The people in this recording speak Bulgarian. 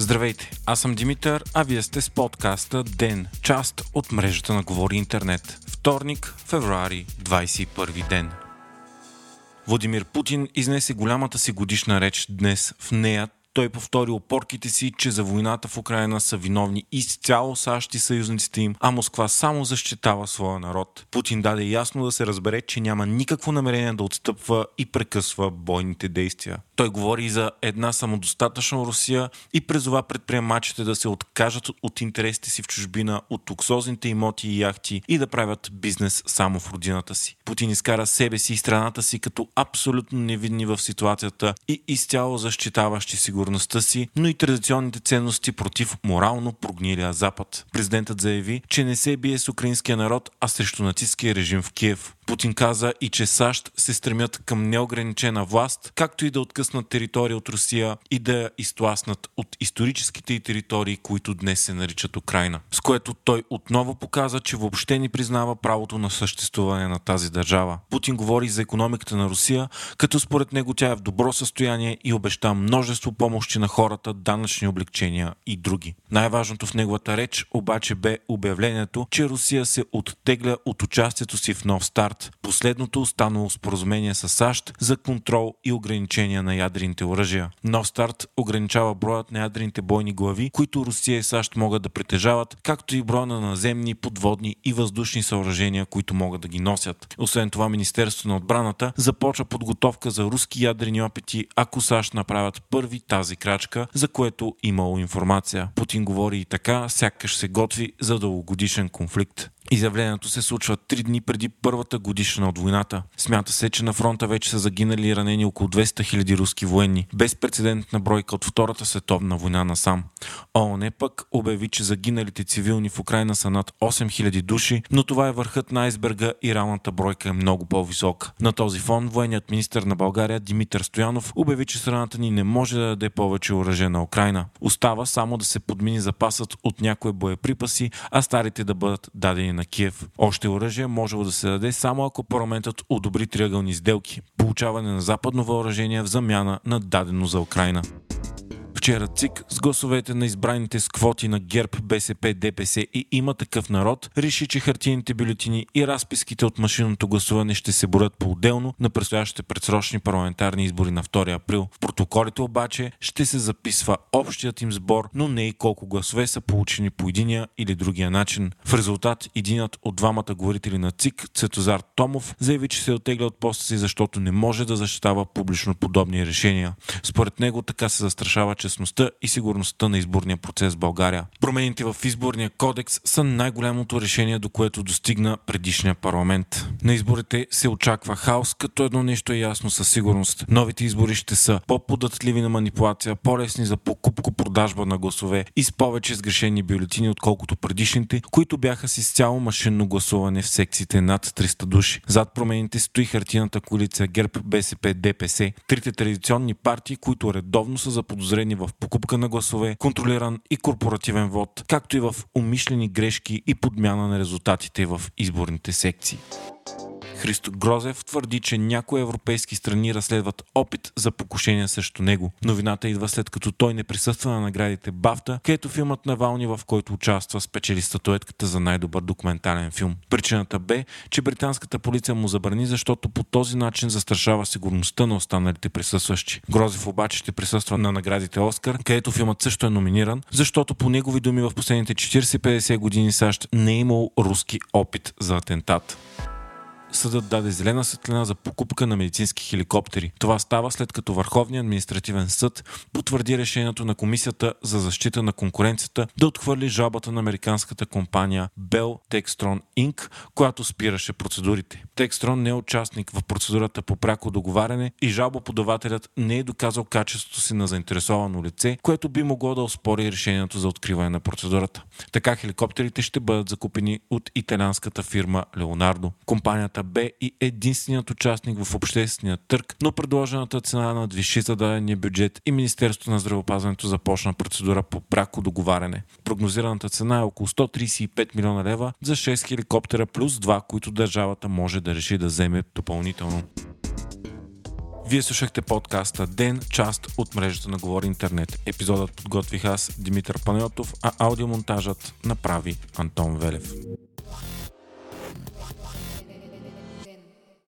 Здравейте, аз съм Димитър, а вие сте с подкаста ДЕН, част от мрежата на Говори Интернет. Вторник, февруари, 21 ден. Владимир Путин изнесе голямата си годишна реч днес. В нея той повтори опорките си, че за войната в Украина са виновни изцяло САЩ и съюзниците им, а Москва само защитава своя народ. Путин даде ясно да се разбере, че няма никакво намерение да отстъпва и прекъсва бойните действия. Той говори и за една самодостатъчна Русия и презова предприемачите да се откажат от интересите си в чужбина, от луксозните имоти и яхти и да правят бизнес само в родината си. Путин изкара себе си и страната си като абсолютно невидни в ситуацията и изцяло защитаващи сигурността си, но и традиционните ценности против морално прогнилия Запад. Президентът заяви, че не се бие с украинския народ, а срещу нацистския режим в Киев. Путин каза и че САЩ се стремят към неограничена власт, както и да откъснат територия от Русия и да я изтласнат от историческите и територии, които днес се наричат Украина. С което той отново показа, че въобще не признава правото на съществуване на тази държава. Путин говори за економиката на Русия, като според него тя е в добро състояние и обеща множество помощи на хората, данъчни облегчения и други. Най-важното в неговата реч обаче бе обявлението, че Русия се оттегля от участието си в нов старт последното останало споразумение с САЩ за контрол и ограничения на ядрените оръжия. Нов старт ограничава броят на ядрените бойни глави, които Русия и САЩ могат да притежават, както и броя на наземни, подводни и въздушни съоръжения, които могат да ги носят. Освен това, Министерството на отбраната започва подготовка за руски ядрени опити, ако САЩ направят първи тази крачка, за което имало информация. Путин говори и така, сякаш се готви за дългогодишен конфликт. Изявлението се случва три дни преди първата годишна от войната. Смята се, че на фронта вече са загинали и ранени около 200 000 руски военни. Безпредседентна бройка от Втората световна война насам. ООН пък обяви, че загиналите цивилни в Украина са над 8000 души, но това е върхът на айсберга и реалната бройка е много по-висока. На този фон военният министр на България Димитър Стоянов обяви, че страната ни не може да даде повече оръжие на Украина. Остава само да се подмини запасът от някои боеприпаси, а старите да бъдат дадени на Киев. Още оръжие може да се даде само ако парламентът одобри триъгълни сделки. Получаване на западно въоръжение в замяна на дадено за Украина. Вчера ЦИК с гласовете на избраните с квоти на ГЕРБ, БСП, ДПС и има такъв народ реши, че хартийните бюлетини и разписките от машинното гласуване ще се борят по-отделно на предстоящите предсрочни парламентарни избори на 2 април. В протоколите обаче ще се записва общият им сбор, но не и колко гласове са получени по единия или другия начин. В резултат единът от двамата говорители на ЦИК, Цветозар Томов, заяви, че се отегля от поста си, защото не може да защитава публично подобни решения. Според него така се застрашава, че честността и сигурността на изборния процес в България. Промените в изборния кодекс са най-голямото решение, до което достигна предишния парламент. На изборите се очаква хаос, като едно нещо е ясно със сигурност. Новите избори ще са по-податливи на манипулация, по-лесни за покупко-продажба на гласове и с повече сгрешени бюлетини, отколкото предишните, които бяха с изцяло машинно гласуване в секциите над 300 души. Зад промените стои хартината коалиция ГЕРБ, БСП, ДПС, трите традиционни партии, които редовно са заподозрени в покупка на гласове, контролиран и корпоративен вод, както и в умишлени грешки и подмяна на резултатите в изборните секции. Христо Грозев твърди, че някои европейски страни разследват опит за покушение срещу него. Новината идва след като той не присъства на наградите Бафта, където филмът на Вални, в който участва, спечели статуетката за най-добър документален филм. Причината бе, че британската полиция му забрани, защото по този начин застрашава сигурността на останалите присъстващи. Грозев обаче ще присъства на наградите Оскар, където филмът също е номиниран, защото по негови думи в последните 40-50 години САЩ не е имал руски опит за атентат съдът даде зелена светлина за покупка на медицински хеликоптери. Това става след като Върховният административен съд потвърди решението на Комисията за защита на конкуренцията да отхвърли жалбата на американската компания Bell Textron Inc., която спираше процедурите. Textron не е участник в процедурата по пряко договаряне и жалбоподавателят не е доказал качеството си на заинтересовано лице, което би могло да оспори решението за откриване на процедурата. Така хеликоптерите ще бъдат закупени от италианската фирма Леонардо. Компанията Компанията бе и единственият участник в обществения търг, но предложената цена надвиши зададения бюджет и Министерството на здравеопазването започна процедура по пряко договаряне. Прогнозираната цена е около 135 милиона лева за 6 хеликоптера плюс 2, които държавата може да реши да вземе допълнително. Вие слушахте подкаста Ден, част от мрежата на Говори Интернет. Епизодът подготвих аз, Димитър Панайотов, а аудиомонтажът направи Антон Велев.